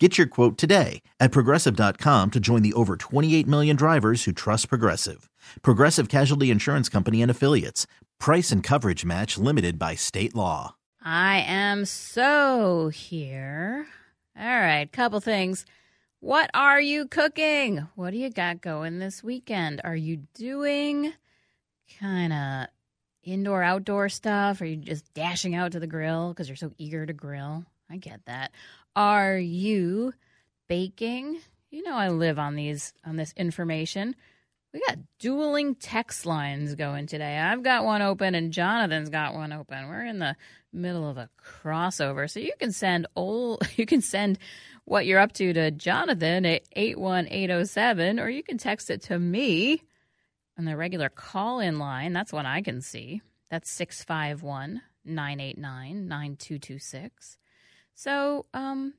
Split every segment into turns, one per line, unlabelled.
Get your quote today at progressive.com to join the over 28 million drivers who trust Progressive. Progressive Casualty Insurance Company and Affiliates. Price and coverage match limited by state law.
I am so here. All right, couple things. What are you cooking? What do you got going this weekend? Are you doing kind of indoor outdoor stuff? Are you just dashing out to the grill because you're so eager to grill? I get that. Are you baking? You know I live on these on this information. We got dueling text lines going today. I've got one open and Jonathan's got one open. We're in the middle of a crossover. So you can send old you can send what you're up to to Jonathan at 81807 or you can text it to me on the regular call-in line. That's one I can see. That's 651 989 9226. So, um,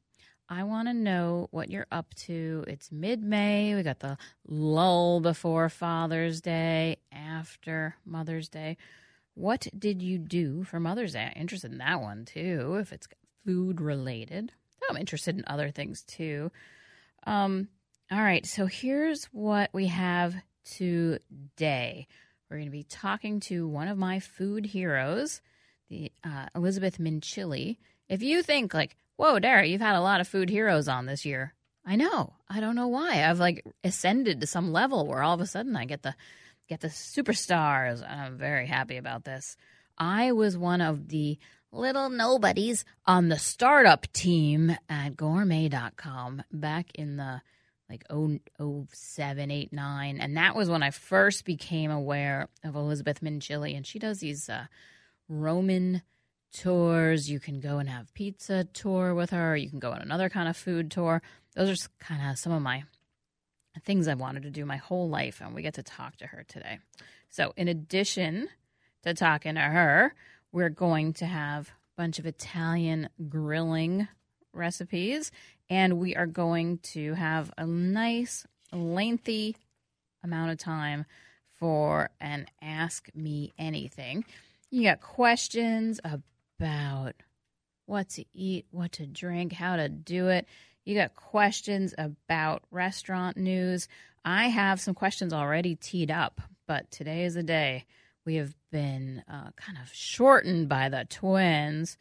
I want to know what you're up to. It's mid May. We got the lull before Father's Day, after Mother's Day. What did you do for Mother's Day? I'm interested in that one too, if it's food related. I'm interested in other things too. Um, all right, so here's what we have today. We're going to be talking to one of my food heroes, the uh, Elizabeth Minchilli. If you think like, whoa, Dara, you've had a lot of food heroes on this year. I know. I don't know why. I've like ascended to some level where all of a sudden I get the get the superstars. I'm very happy about this. I was one of the little nobodies on the startup team at gourmet.com back in the like 07, 8, 9. And that was when I first became aware of Elizabeth Minchilli. And she does these uh, Roman tours. You can go and have pizza tour with her. You can go on another kind of food tour. Those are kind of some of my things I've wanted to do my whole life, and we get to talk to her today. So, in addition to talking to her, we're going to have a bunch of Italian grilling recipes, and we are going to have a nice, lengthy amount of time for an Ask Me Anything. You got questions about what to eat, what to drink, how to do it. You got questions about restaurant news. I have some questions already teed up, but today is the day. We have been uh, kind of shortened by the twins.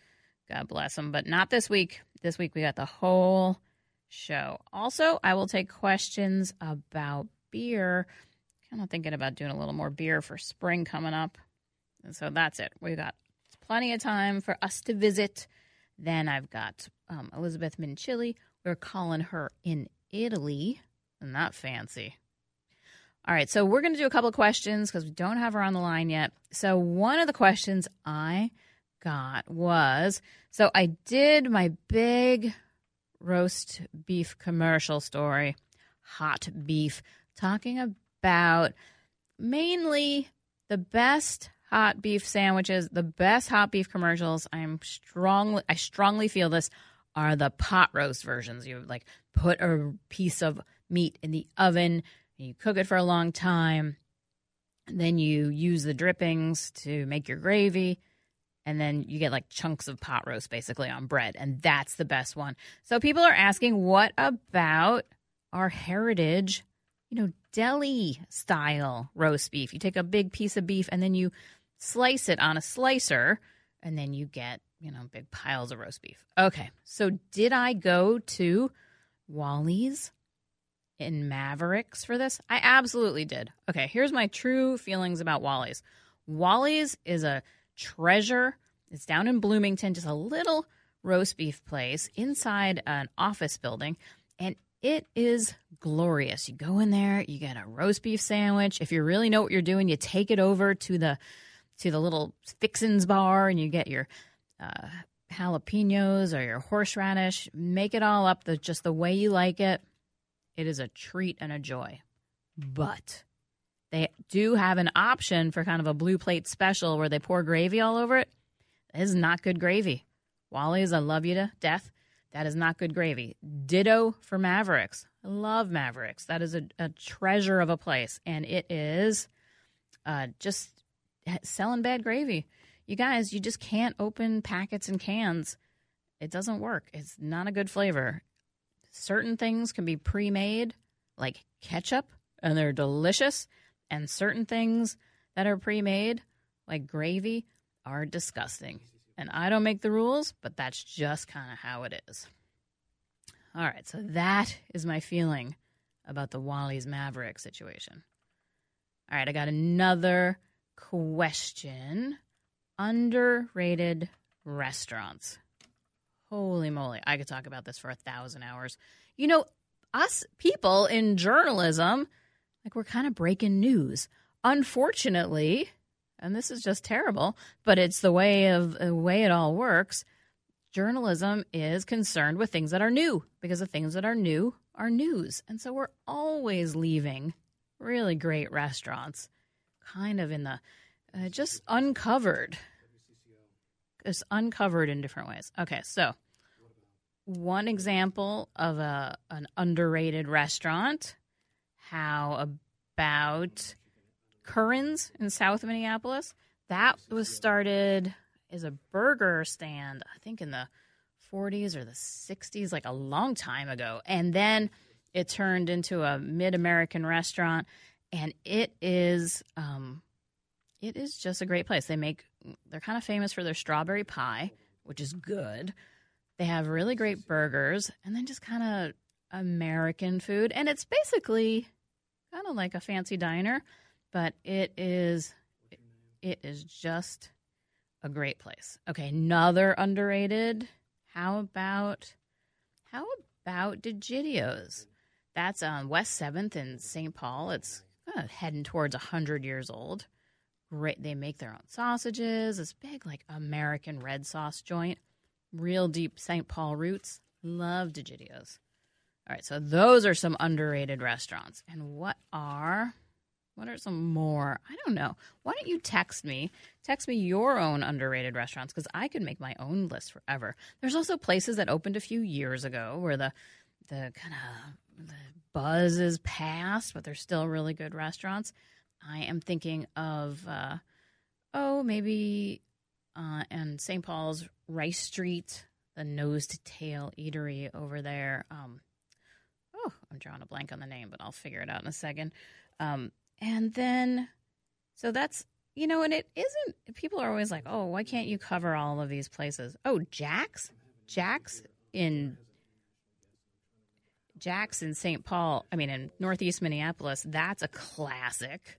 God bless them, but not this week. This week we got the whole show. Also, I will take questions about beer. Kind of thinking about doing a little more beer for spring coming up. And so that's it. We got plenty of time for us to visit. Then I've got um, Elizabeth Minchilli. We're calling her in Italy. Not fancy. All right, so we're going to do a couple of questions because we don't have her on the line yet. So one of the questions I got was so I did my big roast beef commercial story, hot beef, talking about mainly the best hot beef sandwiches, the best hot beef commercials. I'm strongly, I strongly feel this are the pot roast versions. You like put a piece of meat in the oven, and you cook it for a long time. Then you use the drippings to make your gravy, and then you get like chunks of pot roast basically on bread, and that's the best one. So people are asking, what about our heritage, you know, deli style roast beef? You take a big piece of beef and then you slice it on a slicer, and then you get, you know, big piles of roast beef. Okay, so did I go to Wally's in Mavericks for this? I absolutely did. Okay, here's my true feelings about Wally's. Wally's is a treasure. It's down in Bloomington, just a little roast beef place inside an office building, and it is glorious. You go in there, you get a roast beef sandwich. If you really know what you're doing, you take it over to the to the little fixins bar and you get your uh, jalapenos or your horseradish. Make it all up the, just the way you like it. It is a treat and a joy. But They do have an option for kind of a blue plate special where they pour gravy all over it. Not good gravy. Wally's, I love you to death. That is not good gravy. Ditto for Mavericks. I love Mavericks. That is a, a treasure of a place. And it is uh, just selling bad gravy. You guys, you just can't open packets and cans. It doesn't work. It's not a good flavor. Certain things can be pre made, like ketchup, and they're delicious. And certain things that are pre made, like gravy, are disgusting. And I don't make the rules, but that's just kind of how it is. All right, so that is my feeling about the Wally's Maverick situation. All right, I got another question. Underrated restaurants. Holy moly, I could talk about this for a thousand hours. You know, us people in journalism, like we're kind of breaking news. Unfortunately, and this is just terrible, but it's the way of the way it all works. Journalism is concerned with things that are new because the things that are new are news. And so we're always leaving really great restaurants kind of in the uh, just uncovered. It's uncovered in different ways. Okay, so one example of a an underrated restaurant. How about Curran's in South Minneapolis? That was started as a burger stand, I think in the 40s or the 60s, like a long time ago. And then it turned into a mid American restaurant, and it is um, it is just a great place. They make they're kind of famous for their strawberry pie, which is good. They have really great burgers and then just kind of American food. And it's basically kind of like a fancy diner, but it is it is just a great place. Okay, another underrated. How about how about DeGidio's? That's on West 7th in St. Paul. It's of heading towards 100 years old great. They make their own sausages. This big, like American red sauce joint, real deep St. Paul roots. Love DeGidio's. All right, so those are some underrated restaurants. And what are what are some more? I don't know. Why don't you text me? Text me your own underrated restaurants because I could make my own list forever. There's also places that opened a few years ago where the the kind of the buzz is past, but they're still really good restaurants. I am thinking of, uh, oh, maybe uh, and St. Paul's Rice Street, the Nose to Tail Eatery over there. Um, oh, I'm drawing a blank on the name, but I'll figure it out in a second. Um, and then, so that's you know, and it isn't. People are always like, "Oh, why can't you cover all of these places?" Oh, Jack's, Jack's in Jack's in St. Paul. I mean, in Northeast Minneapolis. That's a classic.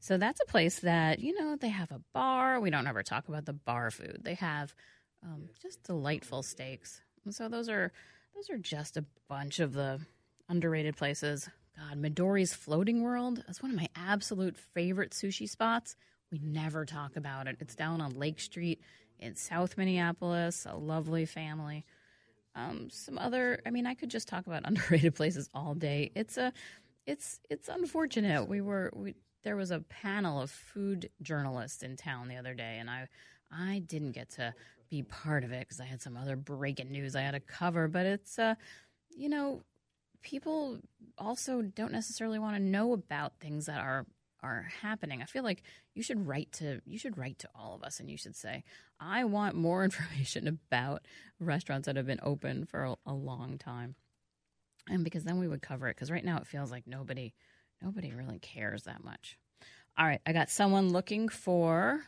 So that's a place that, you know, they have a bar. We don't ever talk about the bar food. They have um, just delightful steaks. And so those are those are just a bunch of the underrated places. God, Midori's Floating World is one of my absolute favorite sushi spots. We never talk about it. It's down on Lake Street in South Minneapolis. A lovely family. Um, some other, I mean, I could just talk about underrated places all day. It's a, it's it's unfortunate. We were we there was a panel of food journalists in town the other day, and I I didn't get to be part of it because I had some other breaking news I had to cover. But it's uh, you know, people also don't necessarily want to know about things that are are happening. I feel like you should write to you should write to all of us and you should say, I want more information about restaurants that have been open for a, a long time. And because then we would cover it because right now it feels like nobody nobody really cares that much. All right, I got someone looking for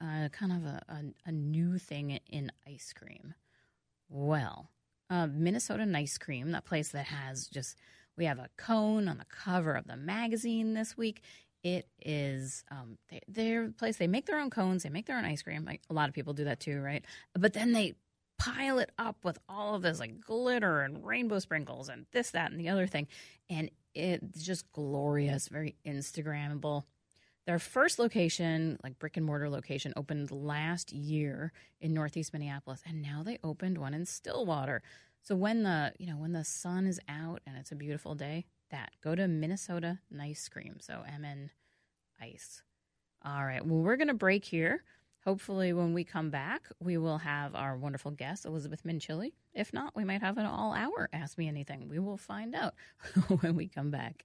uh, kind of a, a, a, new thing in ice cream. Well, uh, Minnesota Ice Cream, that place that has just, we have a cone on the cover of the magazine this week. It is um, they, their place. They make their own cones. They make their own ice cream. Like a lot of people do that too, right? But then they pile it up with all of this like glitter and rainbow sprinkles and this, that, and the other thing, and it's just glorious, very Instagrammable. Their first location, like brick and mortar location, opened last year in Northeast Minneapolis, and now they opened one in Stillwater. So when the you know when the sun is out and it's a beautiful day, that go to Minnesota Nice Cream. So M N ice. All right. Well, we're going to break here. Hopefully, when we come back, we will have our wonderful guest, Elizabeth Minchilli. If not, we might have an all hour Ask Me Anything. We will find out when we come back.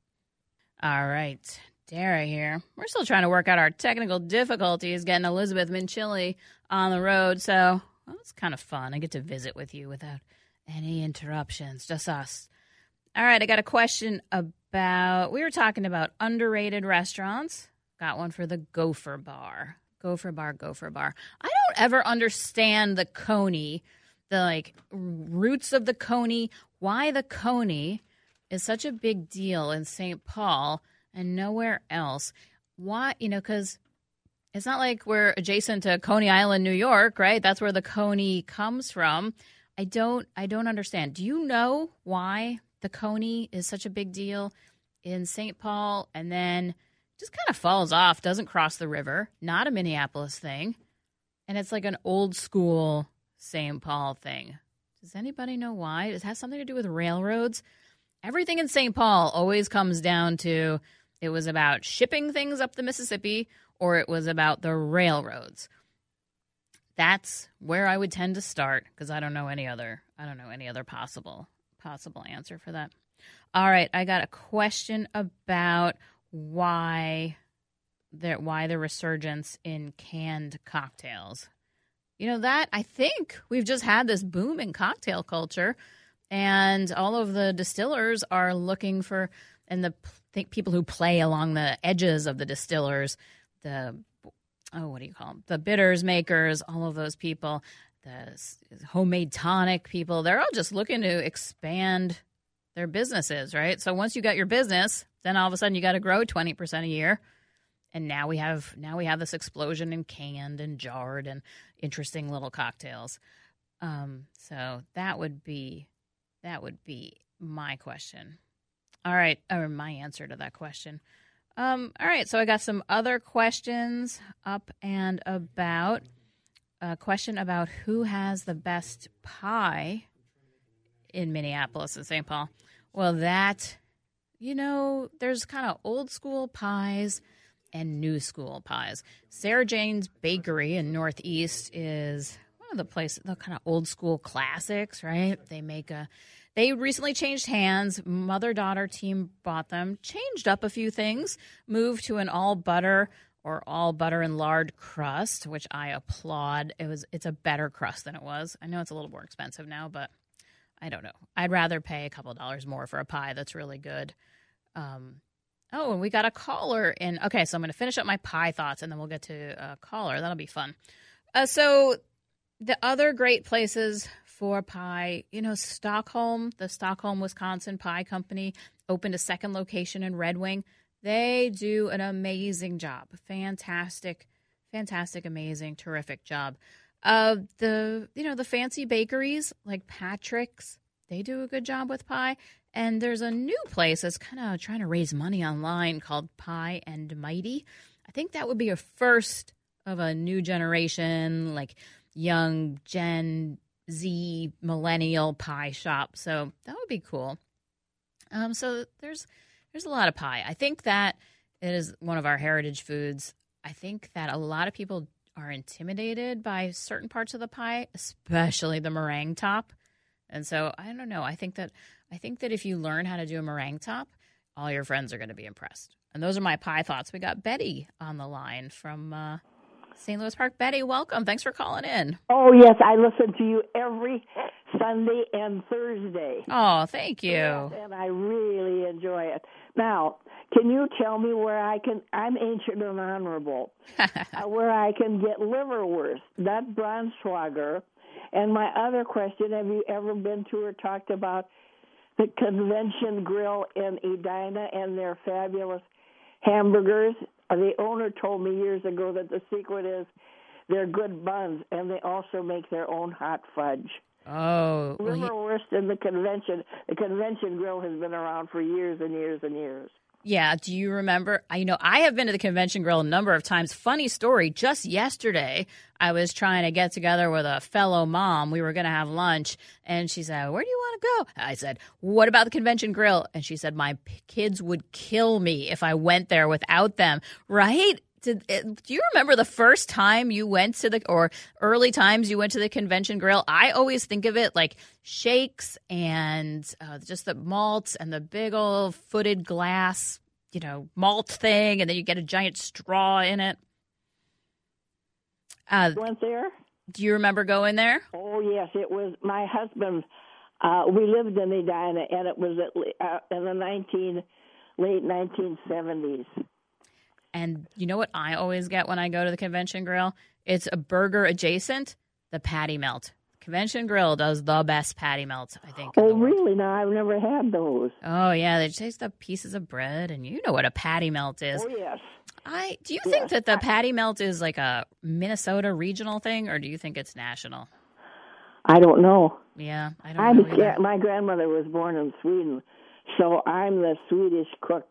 All right. Dara here. We're still trying to work out our technical difficulties getting Elizabeth Minchilli on the road. So well, it's kind of fun. I get to visit with you without any interruptions, just us. All right. I got a question about we were talking about underrated restaurants. Got one for the Gopher Bar. Gopher Bar, Gopher Bar. I don't ever understand the Coney, the like roots of the Coney, why the Coney is such a big deal in St. Paul and nowhere else. Why, you know, because it's not like we're adjacent to Coney Island, New York, right? That's where the Coney comes from. I don't I don't understand. Do you know why the Coney is such a big deal in St. Paul and then just kind of falls off, doesn't cross the river, not a Minneapolis thing. And it's like an old school St. Paul thing. Does anybody know why? It has something to do with railroads. Everything in St. Paul always comes down to it was about shipping things up the Mississippi or it was about the railroads. That's where I would tend to start because I don't know any other I don't know any other possible possible answer for that. All right, I got a question about why there why the resurgence in canned cocktails. You know that I think we've just had this boom in cocktail culture, and all of the distillers are looking for and the think people who play along the edges of the distillers, the oh what do you call them? The bitters makers, all of those people, the homemade tonic people. They're all just looking to expand their businesses, right? So once you got your business, then all of a sudden you got to grow 20% a year. And now we have now we have this explosion in canned and jarred and interesting little cocktails. Um, so that would be that would be my question. All right, or my answer to that question. Um, all right, so I got some other questions up and about. A question about who has the best pie in Minneapolis and St. Paul. Well, that you know, there's kind of old school pies and new school pies. Sarah Jane's Bakery in Northeast is one of the places, the kind of old school classics, right? They make a, they recently changed hands. Mother daughter team bought them, changed up a few things, moved to an all butter or all butter and lard crust, which I applaud. It was, it's a better crust than it was. I know it's a little more expensive now, but I don't know. I'd rather pay a couple dollars more for a pie that's really good. Um, oh, and we got a caller in. Okay, so I'm going to finish up my pie thoughts and then we'll get to a caller. That'll be fun. Uh, so, the other great places for pie, you know, Stockholm, the Stockholm, Wisconsin Pie Company opened a second location in Red Wing. They do an amazing job. Fantastic, fantastic, amazing, terrific job. Uh, the you know the fancy bakeries like Patrick's, they do a good job with pie. And there's a new place that's kind of trying to raise money online called Pie and Mighty. I think that would be a first of a new generation, like young Gen Z millennial pie shop. So that would be cool. Um, so there's there's a lot of pie. I think that it is one of our heritage foods. I think that a lot of people are intimidated by certain parts of the pie, especially the meringue top. And so I don't know. I think that I think that if you learn how to do a meringue top, all your friends are going to be impressed. And those are my pie thoughts. We got Betty on the line from uh, St. Louis Park. Betty, welcome. Thanks for calling in.
Oh, yes. I listen to you every Sunday and Thursday.
Oh, thank you.
Yes, and I really enjoy it. Now, can you tell me where I can? I'm ancient and honorable. uh, where I can get liverwurst, not Braunschweiger. And my other question: Have you ever been to or talked about the convention grill in Edina and their fabulous hamburgers. Uh, the owner told me years ago that the secret is they're good buns and they also make their own hot fudge.
Oh,
well, Liverwurst in the convention. The convention grill has been around for years and years and years.
Yeah. Do you remember? You know, I have been to the convention grill a number of times. Funny story. Just yesterday, I was trying to get together with a fellow mom. We were going to have lunch, and she said, Where do you want to go? I said, What about the convention grill? And she said, My p- kids would kill me if I went there without them. Right? Did, uh, do you remember the first time you went to the or early times you went to the convention grill? I always think of it like shakes and uh, just the malts and the big old footed glass, you know, malt thing, and then you get a giant straw in it. Uh,
Went there?
do you remember going there?
Oh yes, it was my husband. Uh, we lived in Edina, and it was at, uh, in the nineteen late nineteen seventies.
And you know what I always get when I go to the convention grill? It's a burger adjacent, the patty melt. Convention Grill does the best patty melts, I think.
Oh really? No, I've never had those.
Oh yeah, they taste the pieces of bread, and you know what a patty melt is.
Oh yes.
I do you think that the patty melt is like a Minnesota regional thing, or do you think it's national?
I don't know.
Yeah, I don't
I'm
know. either.
my grandmother was born in Sweden, so I'm the Swedish cook.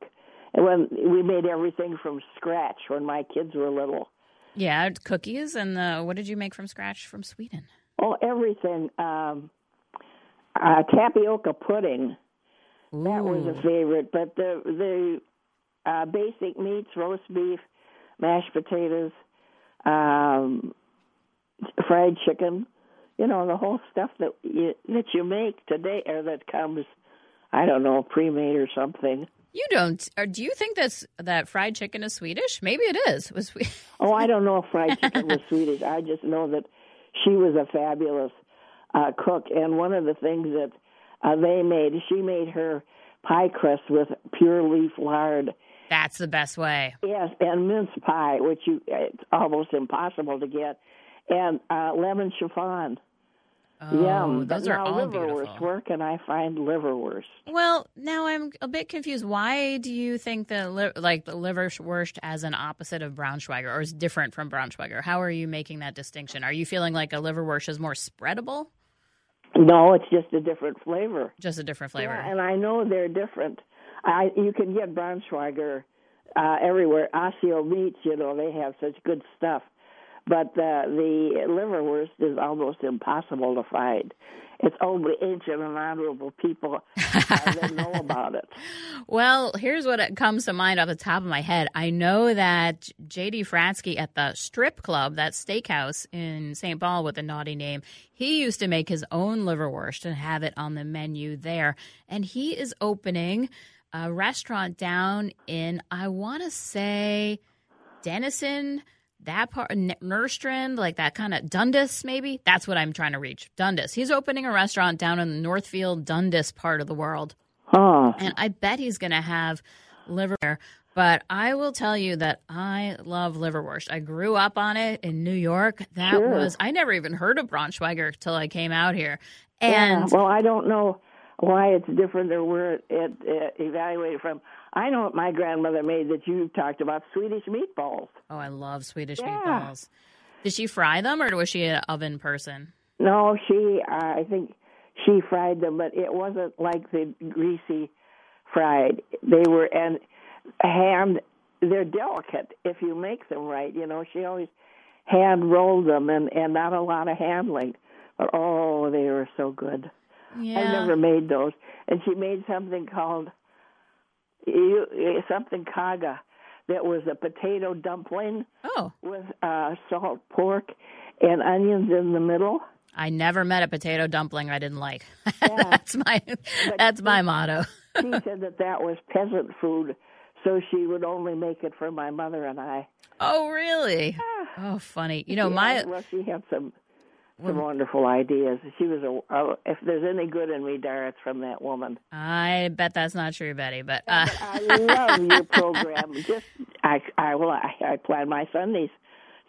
When we made everything from scratch when my kids were little.
Yeah, cookies and the what did you make from scratch from Sweden?
Oh, everything. Um, uh, tapioca pudding. That was a favorite. But the the uh, basic meats: roast beef, mashed potatoes, um, fried chicken. You know the whole stuff that you that you make today, or that comes, I don't know, pre-made or something.
You don't. Or do you think that's that fried chicken is Swedish? Maybe it is. Was we?
Oh, I don't know if fried chicken was Swedish. I just know that she was a fabulous uh, cook, and one of the things that uh, they made, she made her pie crust with pure leaf lard.
That's the best way.
Yes, and mince pie, which you it's almost impossible to get, and uh, lemon chiffon.
Oh,
Yum!
those
but
are
now
all
liverwurst
beautiful.
work, and I find liverwurst.
Well, now I'm a bit confused. Why do you think that li- like the liverwurst as an opposite of Braunschweiger or is different from Braunschweiger? How are you making that distinction? Are you feeling like a liverwurst is more spreadable?
No, it's just a different flavor.
Just a different flavor.
Yeah, and I know they're different. I you can get Braunschweiger uh, everywhere. Osseo meats, you know, they have such good stuff. But uh, the liverwurst is almost impossible to find. It's only ancient and honorable people that know about it.
Well, here's what comes to mind off the top of my head. I know that JD Fratzke at the Strip Club, that steakhouse in St. Paul with a naughty name, he used to make his own liverwurst and have it on the menu there. And he is opening a restaurant down in, I want to say, Dennison, that part, N- Nerstrand, like that kind of Dundas, maybe. That's what I'm trying to reach. Dundas. He's opening a restaurant down in the Northfield, Dundas part of the world
Huh.
and I bet he's going to have liver. But I will tell you that I love liverwurst. I grew up on it in New York. That
Sure.
was I never even heard of Braunschweiger till I came out here.
Yeah,
And
well, I don't know why it's different or where it, it, it evaluated from. I know what my grandmother made that you talked about Swedish meatballs.
oh, I love Swedish
Yeah.
meatballs. Did she fry them or was she an oven person?
No, she. Uh, I think she fried them, but it wasn't like the greasy fried. They were and hand. They're delicate if you make them right. You know, she always hand rolled them and and not a lot of handling. But oh, they were so good.
Yeah.
I never made those. And she made something called something kaga that was a potato dumpling
Oh,
with uh, salt pork and onions in the middle.
I never met a potato dumpling I didn't like.
Yeah.
that's my that's my motto.
she said that that was peasant food, so she would only make it for my mother and I.
Oh, really? Oh, funny. You know,
Yeah,
my
well, she had some some wonderful ideas. She was a. Uh, if there's any good in me, Dara, it's from that woman.
I bet that's not true, Betty, but uh,
I love your program. Just I I well I, I plan my Sundays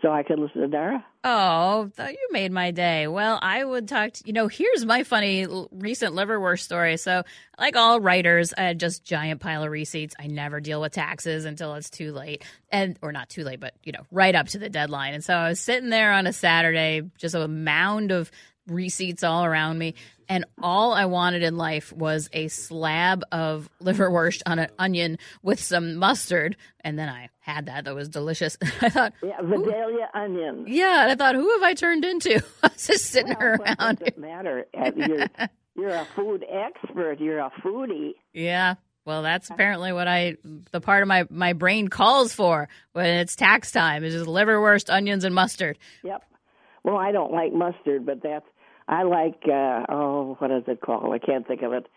so I could listen to Dara.
Oh, you made my day. Well, I would talk to, you know, here's my funny recent liverwurst story. So, like all writers, I had just giant pile of receipts. I never deal with taxes until it's too late. And, or not too late, but, you know, right up to the deadline. And so I was sitting there on a Saturday, just a mound of receipts all around me. And all I wanted in life was a slab of liverwurst on an onion with some mustard. And then I had that. That was delicious. I thought,
Yeah, Vidalia onions.
yeah. And I thought, who have I turned into? I was just sitting
Well, what
around.
does it matter? Uh, You're, you're a food expert. You're a foodie.
Yeah. Well, that's apparently what I, the part of my, my brain calls for when it's tax time is just liverwurst, onions, and mustard.
Yep. Well, I don't like mustard, but that's I like uh oh, what is it called? I can't think of it.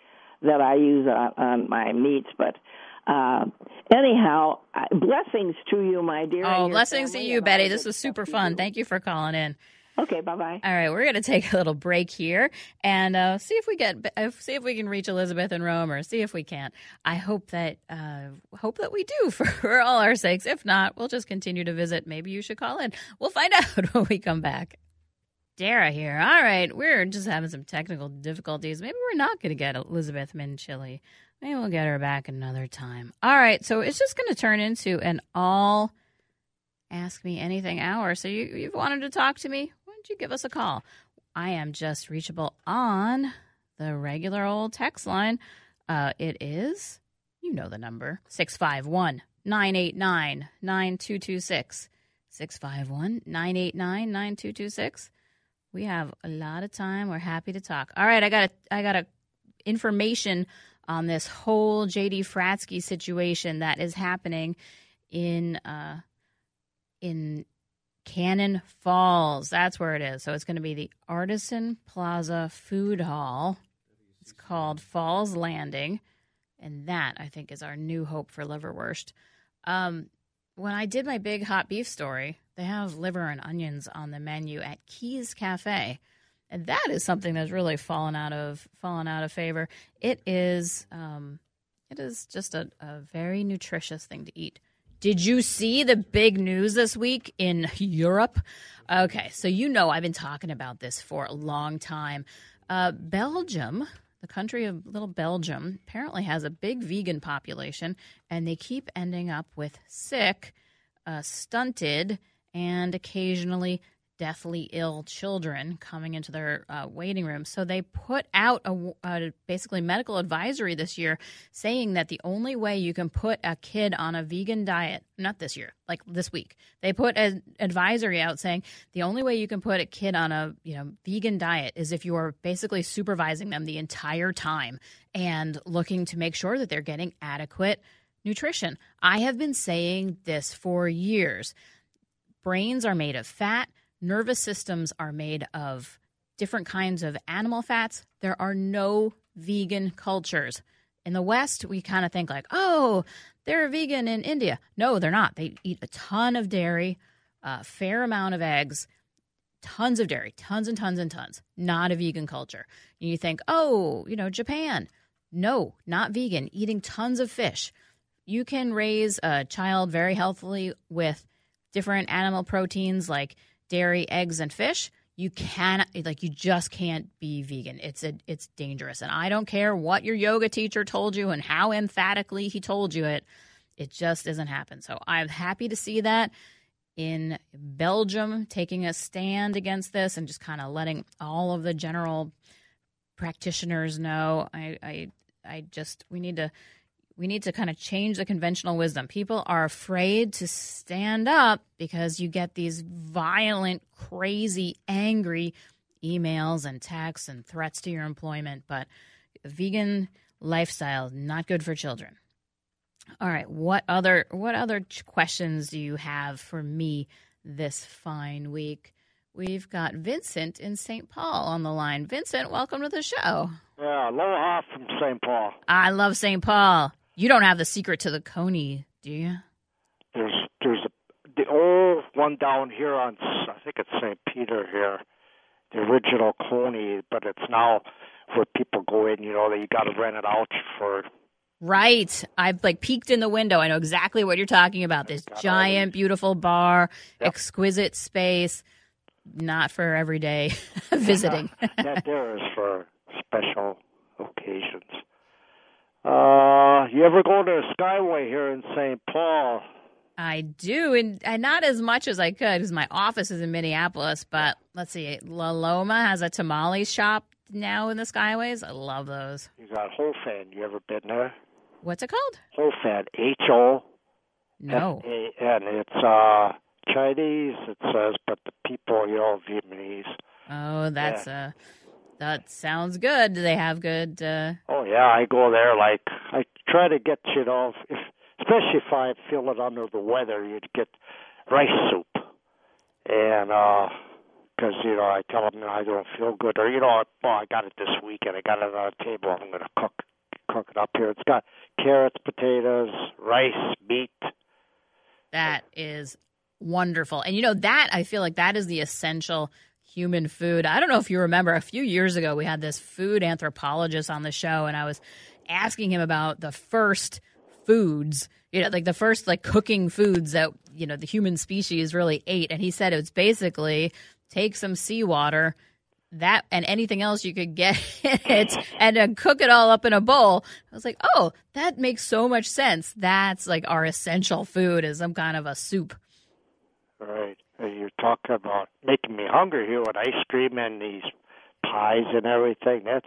That I use on, on my meats, but uh, anyhow, blessings to you, my dear.
Oh, blessings to you, Betty. This was super fun. Thank you for calling in.
Okay, bye bye.
All right, we're going to take a little break here and uh, see if we get uh, see if we can reach Elizabeth in Rome or see if we can't. I hope that uh, hope that we do for, all our sakes. If not, we'll just continue to visit. Maybe you should call in. We'll find out when we come back. Dara here. All right, we're just having some technical difficulties. Maybe we're not going to get Elizabeth Minchilli. Maybe we'll get her back another time. All right, so it's just going to turn into an all ask me anything hour. So you you've wanted to talk to me? Don't you give us a call? I am just reachable on the regular old text line. Uh, it is, you know the number, 651 989 9226. 651 989 9226. We have a lot of time. We're happy to talk. All right, I got a, I got a information on this whole JD Fratzke situation that is happening in uh, in Cannon Falls. That's where it is. So it's going to be the Artisan Plaza Food Hall. It's called Falls Landing, and that I think is our new hope for liverwurst. Um, when I did my big hot beef story, they have liver and onions on the menu at Keys Cafe, and that is something that's really fallen out of fallen out of favor. It is, um, it is just a, a very nutritious thing to eat. Did you see the big news this week in Europe? Okay, so you know I've been talking about this for a long time. Uh, Belgium, the country of little Belgium, apparently has a big vegan population, and they keep ending up with sick, uh, stunted, and occasionally deathly ill children coming into their uh, waiting room. So they put out a, a basically medical advisory this year saying that the only way you can put a kid on a vegan diet, not this year, like this week, they put an advisory out saying the only way you can put a kid on a you know vegan diet is if you are basically supervising them the entire time and looking to make sure that they're getting adequate nutrition. I have been saying this for years. Brains are made of fat nervous systems are made of different kinds of animal fats. There are no vegan cultures. In the West, we kind of think like, oh, they're vegan in India. No, they're not. They eat a ton of dairy, a fair amount of eggs, tons of dairy, tons and tons and tons. Not a vegan culture. And you think, oh, you know, Japan. No, not vegan, eating tons of fish. You can raise a child very healthily with different animal proteins like dairy, eggs, and fish, you cannot like you just can't be vegan. It's a it's dangerous. And I don't care what your yoga teacher told you and how emphatically he told you it. It just doesn't happen. So I'm happy to see that in Belgium taking a stand against this and just kind of letting all of the general practitioners know. I I I just we need to we need to kind of change the conventional wisdom. People are afraid to stand up because you get these violent, crazy, angry emails and texts and threats to your employment. But vegan lifestyle not good for children. All right, what other what other questions do you have for me this fine week? We've got Vincent in St. Paul on the line. Vincent, welcome to the show.
Yeah, aloha from St. Paul.
I love St. Paul. You don't have the secret to the coney, do you?
There's there's a, the old one down here on I think it's St. Peter here, the original Coney, but it's now where people go in. You know, that you got to rent it out for.
Right. I've like peeked in the window. I know exactly what you're talking about. This giant, beautiful bar,
Yep.
exquisite space, not for everyday visiting.
that there is for special occasions. Uh, you ever go to Skyway here in St. Paul?
I do, and, and not as much as I could because my office is in Minneapolis. But let's see, La Loma has a tamale shop now in the Skyways. I love those.
You got Whole Hofan. You ever been there?
What's it called?
Whole Hofan. H O.
No.
And it's uh Chinese. It says, but the people, you know, Vietnamese.
Oh, that's uh that sounds good. Do they have good? uh
Oh yeah, I go there. Like I try to get you know, if especially if I feel it under the weather, you'd get rice soup, and uh 'cause you know I tell them I don't feel good, or you know, well I got it this weekend. I got it on the table. I'm gonna cook cook it up here. It's got carrots, potatoes, rice, meat.
That is wonderful. And you know, that I feel like that is the essential human food. I don't know if you remember a few years ago, we had this food anthropologist on the show, and I was asking him about the first foods, you know, like the first like cooking foods that, you know, the human species really ate. And he said it was basically take some seawater that and anything else you could get it and cook it all up in a bowl. I was like, oh, that makes so much sense. That's like our essential food is some kind of a soup.
Right. You're talking about making me hungry here with ice cream and these pies and everything. That's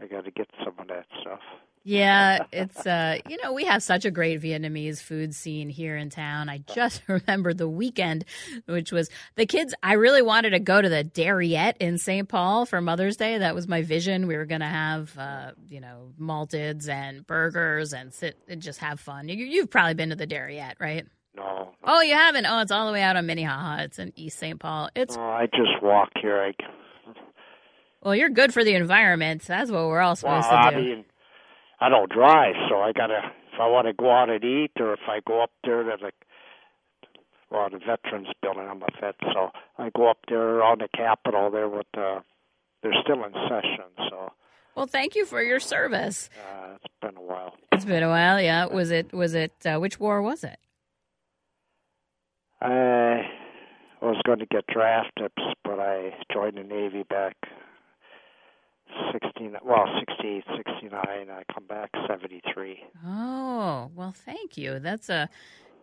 I got to get some of that stuff.
Yeah, it's uh, you know, we have such a great Vietnamese food scene here in town. I just remember the weekend, which was the kids. I really wanted to go to the Dari-ette in St. Paul for Mother's Day. That was my vision. We were going to have, uh, you know, malteds and burgers and sit and just have fun. You, you've probably been to the Dari-ette, right?
No.
Oh, you haven't? Oh, it's all the way out on Minnehaha. It's in East St. Paul. It's
Oh, I just walk here. I
well, you're good for the environment. That's what we're all
well,
supposed
I
to do.
I mean, I don't drive, so I gotta. If I want to go out and eat, or if I go up there to the well, the Veterans Building, I'm a vet, so I go up there on the Capitol there with. Uh, they're still in session, so
Well, thank you for your service.
uh, it's been a while.
It's been a while. Yeah. Was it? Was it? Uh, which war was it?
I was going to get drafted, but I joined the Navy back 16, well, 68, 69. I come back 73.
Oh, well, thank you. That's a,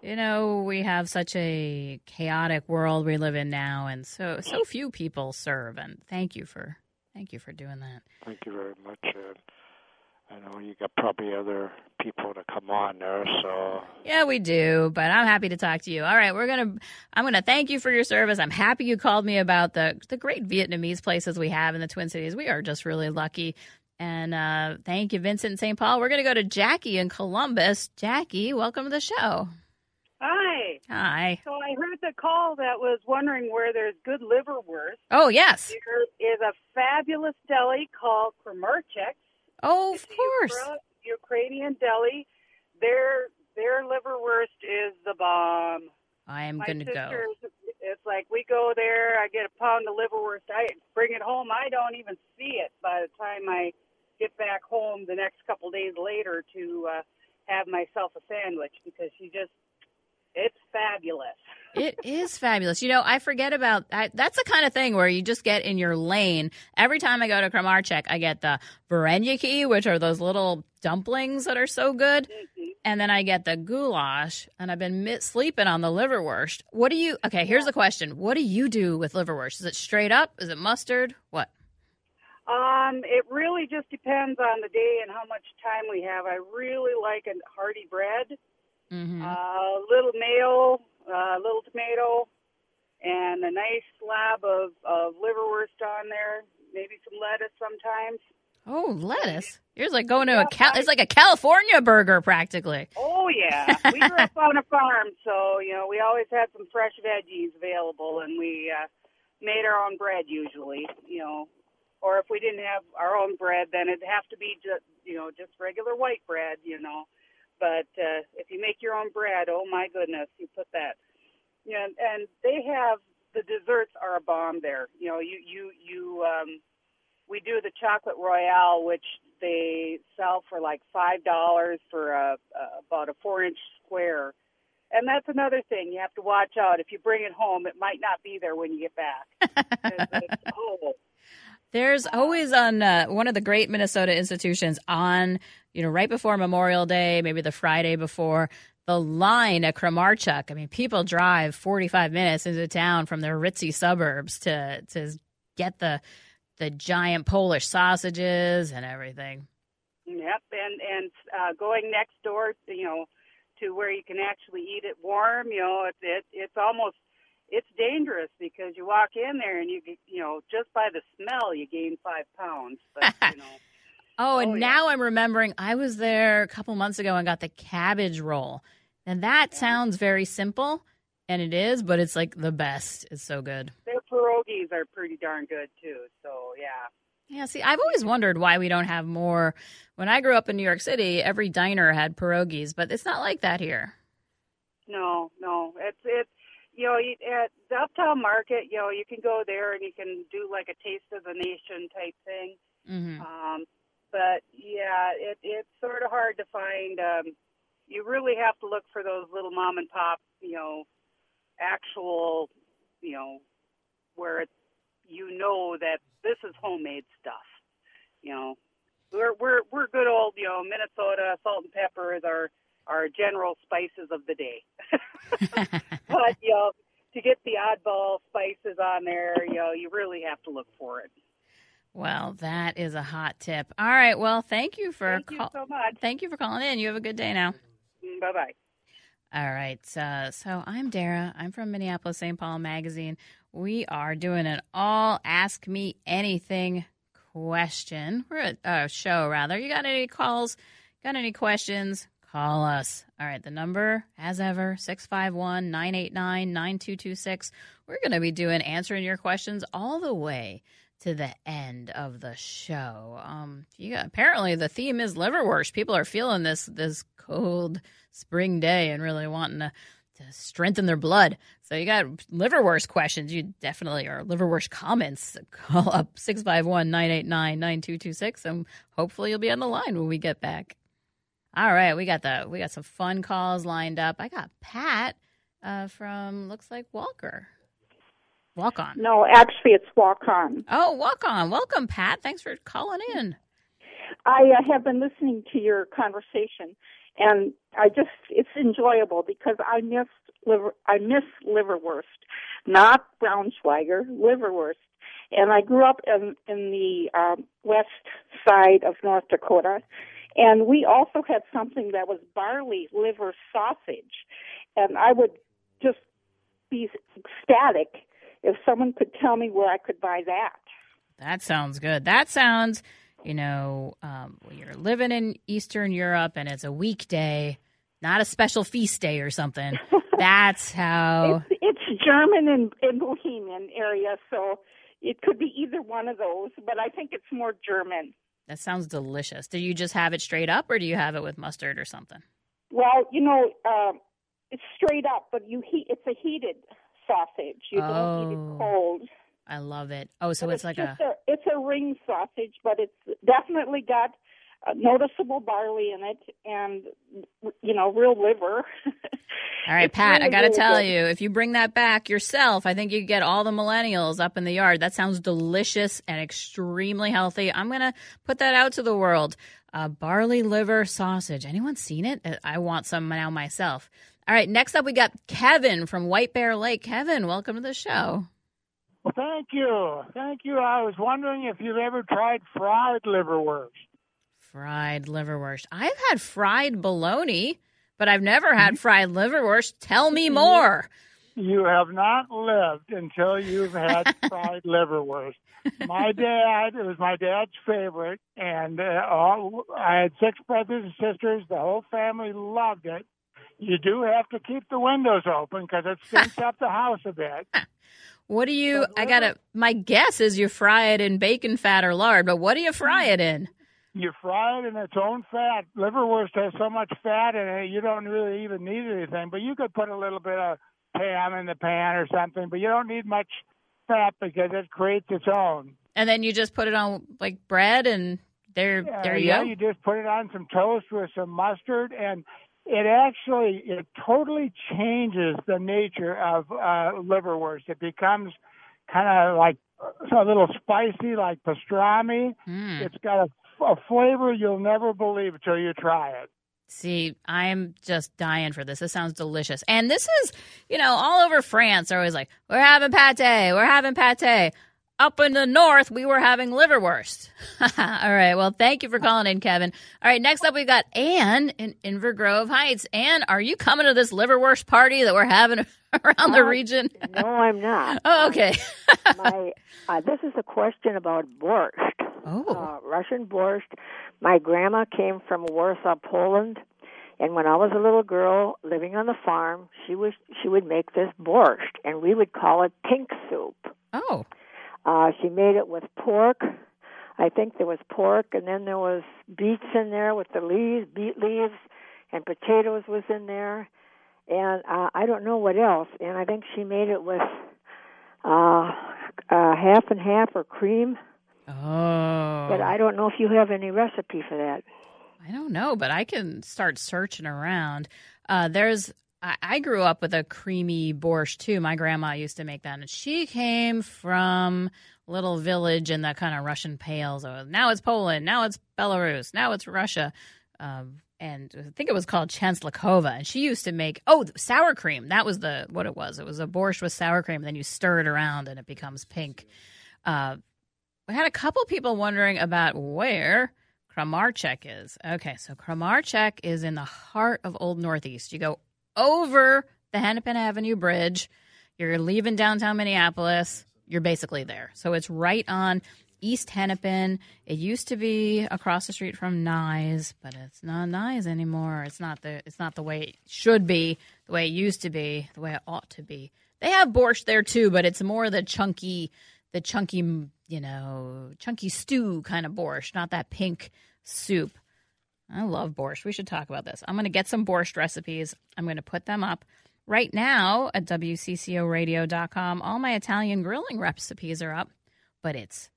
you know, we have such a chaotic world we live in now, and so so few people serve. And thank you for thank you for doing that.
Thank you very much. And I know you got probably other people to come on there, so
Yeah, we do, but I'm happy to talk to you. All right, we're gonna. I'm gonna thank you for your service. I'm happy you called me about the the great Vietnamese places we have in the Twin Cities. We are just really lucky. And uh, thank you, Vincent and St. Paul. We're gonna go to Jackie in Columbus. Jackie, welcome to the show.
Hi.
Hi.
So I heard the call that was wondering where there's good liverwurst.
Oh yes.
There is a fabulous deli called Kramarczuk.
Oh, of course.
Ukra- Ukrainian deli. Their their liverwurst is the bomb.
I am going to go.
it's like we go there. I get a pound of liverwurst. I bring it home. I don't even see it by the time I get back home the next couple days later to uh, have myself a sandwich because she just it's fabulous.
It is fabulous. You know, I forget about I, that's the kind of thing where you just get in your lane. Every time I go to Kramarczuk, I get the vareniki, which are those little dumplings that are so good, and then I get the goulash. And I've been mi- sleeping on the liverwurst. What do you? Okay, here's the question: What do you do with liverwurst? Is it straight up? Is it mustard? What?
Um, it really just depends on the day and how much time we have. I really like a hearty bread,
hmm
a little mayo, a little tomato, and a nice slab of, of liverwurst on there. Maybe some lettuce sometimes.
Oh, lettuce. Here's like going to a Cal- it's like a California burger practically.
Oh yeah, we grew up on a farm, so you know we always had some fresh veggies available, and we uh, made our own bread usually. You know, or if we didn't have our own bread, then it'd have to be just you know just regular white bread. You know, but uh, if you make your own bread, oh my goodness, you put that. You know, and they have the desserts are a bomb there. You know, you you you um, we do the chocolate royale, which they sell for like five dollars for a, a about a four inch square. And that's another thing you have to watch out. If you bring it home, it might not be there when you get back. oh,
There's always on uh, one of the great Minnesota institutions on, you know, right before Memorial Day, maybe the Friday before, the line at Kramarczuk. I mean, people drive 45 minutes into town from their ritzy suburbs to to get the the giant Polish sausages and everything.
Yep, and and uh, going next door, you know, to where you can actually eat it warm. You know, it's it, it's almost it's dangerous because you walk in there and you you know just by the smell you gain five pounds. But you know.
oh, and
oh,
now
yeah.
I'm remembering I was there a couple months ago and got the cabbage roll. And that
Yeah.
sounds very simple, and it is, but it's like the best. It's so good.
Their pierogies are pretty darn good too. So yeah.
Yeah, see, I've always wondered why we don't have more. When I grew up in New York City, every diner had pierogies, but it's not like that here.
No, no, it's it's you know at the uptown market, you know you can go there and you can do like a taste of the nation type thing.
hmm
Um, but yeah, it it's sort of hard to find. Um, you really have to look for those little mom and pop, you know, actual, you know, where it, you know that this is homemade stuff. You know, we're we're we're good old, you know, Minnesota salt and pepper is our our general spices of the day. but you know, to get the oddball spices on there, you know, you really have to look for it.
well, that is a hot tip. All right. Well, thank you for
Thank you so much.
thank you for calling in. You have a good day now.
Bye bye.
All right. Uh, so I'm Dara. I'm from Minneapolis St. Paul Magazine. We are doing an all ask me anything question. We're a show, rather. You got any calls? Got any questions? Call us. All right. The number, as ever, 651 989 9226. We're going to be doing answering your questions all the way to the end of the show. Um, you got, apparently the theme is liverwurst. People are feeling this this cold spring day and really wanting to, to strengthen their blood. So you got liverwurst questions. You definitely are liverwurst comments. Call up 651-989-9226 and hopefully you'll be on the line when we get back. All right, we got the we got some fun calls lined up. I got Pat uh, from looks like Walker. Walk on.
No, actually, it's walk on.
Oh, walk on. Welcome, Pat. Thanks for calling in.
I uh, have been listening to your conversation, and I just it's enjoyable because I miss liver I miss liverwurst, not Braunschweiger, liverwurst. And I grew up in in the um, west side of North Dakota, and we also had something that was barley liver sausage, and I would just be ecstatic if someone could tell me where I could buy that.
That sounds good. That sounds, you know, um, when you're living in Eastern Europe and it's a weekday, not a special feast day or something. That's how.
It's, it's German and, and Bohemian area, so it could be either one of those, but I think it's more German.
That sounds delicious. Do you just have it straight up, or do you have it with mustard or something?
Well, you know, um, it's straight up, but you heat. It's a heated sausage. You don't eat
Oh.
it cold.
I love it. Oh, so
But
it's like
just
a.
It's a ring sausage, but it's definitely got uh, noticeable barley in it, and you know, real liver.
All right,
It's
Pat. I got to
really
tell
good.
you, if you bring that back yourself, I think you get all the millennials up in the yard. That sounds delicious and extremely healthy. I'm gonna put that out to the world. Uh, barley liver sausage. Anyone seen it? Uh, I want some now myself. All right, next up we got Kevin from White Bear Lake. Kevin, welcome to the show.
Well, thank you. Thank you. I was wondering if you've ever tried fried liverwurst.
Fried liverwurst. I've had fried bologna, but I've never had fried liverwurst. Tell me more.
You have not lived until you've had fried liverwurst. My dad, it was my dad's favorite, and uh, all, I had six brothers and sisters. The whole family loved it. You do have to keep the windows open because it stinks up the house a bit.
What do you? I gotta. My guess is you fry it in bacon fat or lard, but what do you fry it in?
You fry it in its own fat. Liverwurst has so much fat in it, you don't really even need anything. But you could put a little bit of ham in the pan or something, but you don't need much fat because it creates its own.
And then you just put it on like bread, and there,
Uh,
there you
yeah,
go.
you just put it on some toast with some mustard, and it actually it totally changes the nature of uh, liverwurst. It becomes kind of like a little spicy, like pastrami.
Mm.
It's got a, a flavor you'll never believe until you try it.
See, I'm just dying for this. This sounds delicious. And this is, you know, all over France, they're always like, we're having pate, we're having pate. Up in the north, we were having liverwurst. all right. Well, thank you for calling in, Kevin. All right. Next up, we've got Anne in Inver Grove Heights. Anne, are you coming to this liverwurst party that we're having around the region?
no, I'm not.
Oh, okay.
my, uh, this is a question about borscht.
Oh.
Uh, Russian borscht. My grandma came from Warsaw, Poland, and when I was a little girl living on the farm, she was she would make this borscht, and we would call it pink soup.
Oh.
Uh, she made it with pork. I think there was pork, and then there was beets in there with the leaves, beet leaves, and potatoes was in there, and uh, I don't know what else. And I think she made it with uh, uh, half and half or cream.
Oh.
But I don't know if you have any recipe for that.
I don't know, but I can start searching around. Uh, there's I, I grew up with a creamy borscht too. My grandma used to make that, and she came from a little village in the kind of Russian pale. So now it's Poland, now it's Belarus, now it's Russia. Um, and I think it was called Chancellakova, and she used to make oh sour cream. That was the what it was. It was a borscht with sour cream. Then you stir it around, and it becomes pink. Uh, we had a couple people wondering about where Kramarczuk is. Okay, so Kramarczuk is in the heart of Old Northeast. You go over the Hennepin Avenue Bridge, you're leaving downtown Minneapolis, you're basically there. So it's right on East Hennepin. It used to be across the street from Nyes, but it's not Nyes anymore. It's not the it's not the way it should be, the way it used to be, the way it ought to be. They have borscht there too, but it's more the chunky the chunky, you know, chunky stew kind of borscht, not that pink soup. I love borscht. We should talk about this. I'm going to get some borscht recipes. I'm going to put them up right now at WCCOradio.com. All my Italian grilling recipes are up, but it's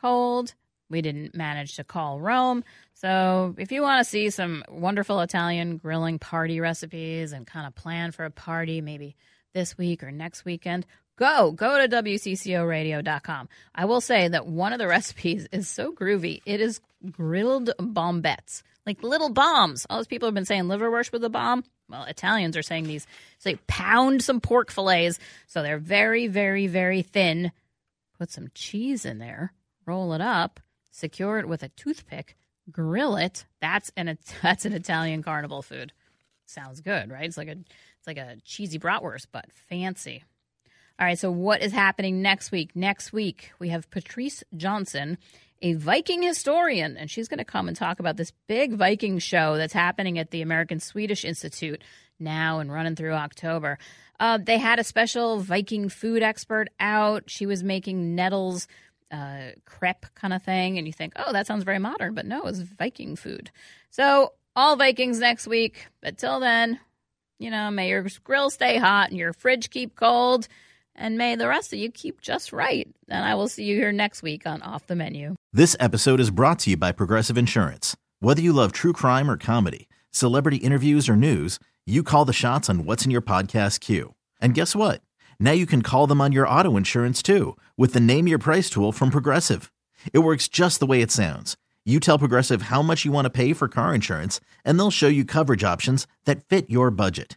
cold. We didn't manage to call Rome. So if you want to see some wonderful Italian grilling party recipes and kind of plan for a party, maybe this week or next weekend, go go to wccoradio.com i will say that one of the recipes is so groovy. It is grilled bombettes like little bombs. All those people have been saying liverwurst with a bomb? Well italians are saying these say pound some pork fillets. So they're very very very thin. Put some cheese in there roll it up secure it with a toothpick grill it. That's an that's an italian carnival food. Sounds good right? It's like a it's like a cheesy bratwurst but fancy all right, so what is happening next week? Next week, we have Patrice Johnson, a Viking historian, and she's going to come and talk about this big Viking show that's happening at the American Swedish Institute now and running through October. Uh, they had a special Viking food expert out. She was making nettles, uh, crepe kind of thing, and you think, oh, that sounds very modern, but no, it's Viking food. So, all Vikings next week. But till then, you know, may your grill stay hot and your fridge keep cold. And may the rest of you keep just right. And I will see you here next week on Off the Menu.
This episode is brought to you by Progressive Insurance. Whether you love true crime or comedy, celebrity interviews or news, you call the shots on what's in your podcast queue. And guess what? Now you can call them on your auto insurance too with the Name Your Price tool from Progressive. It works just the way it sounds. You tell Progressive how much you want to pay for car insurance, and they'll show you coverage options that fit your budget.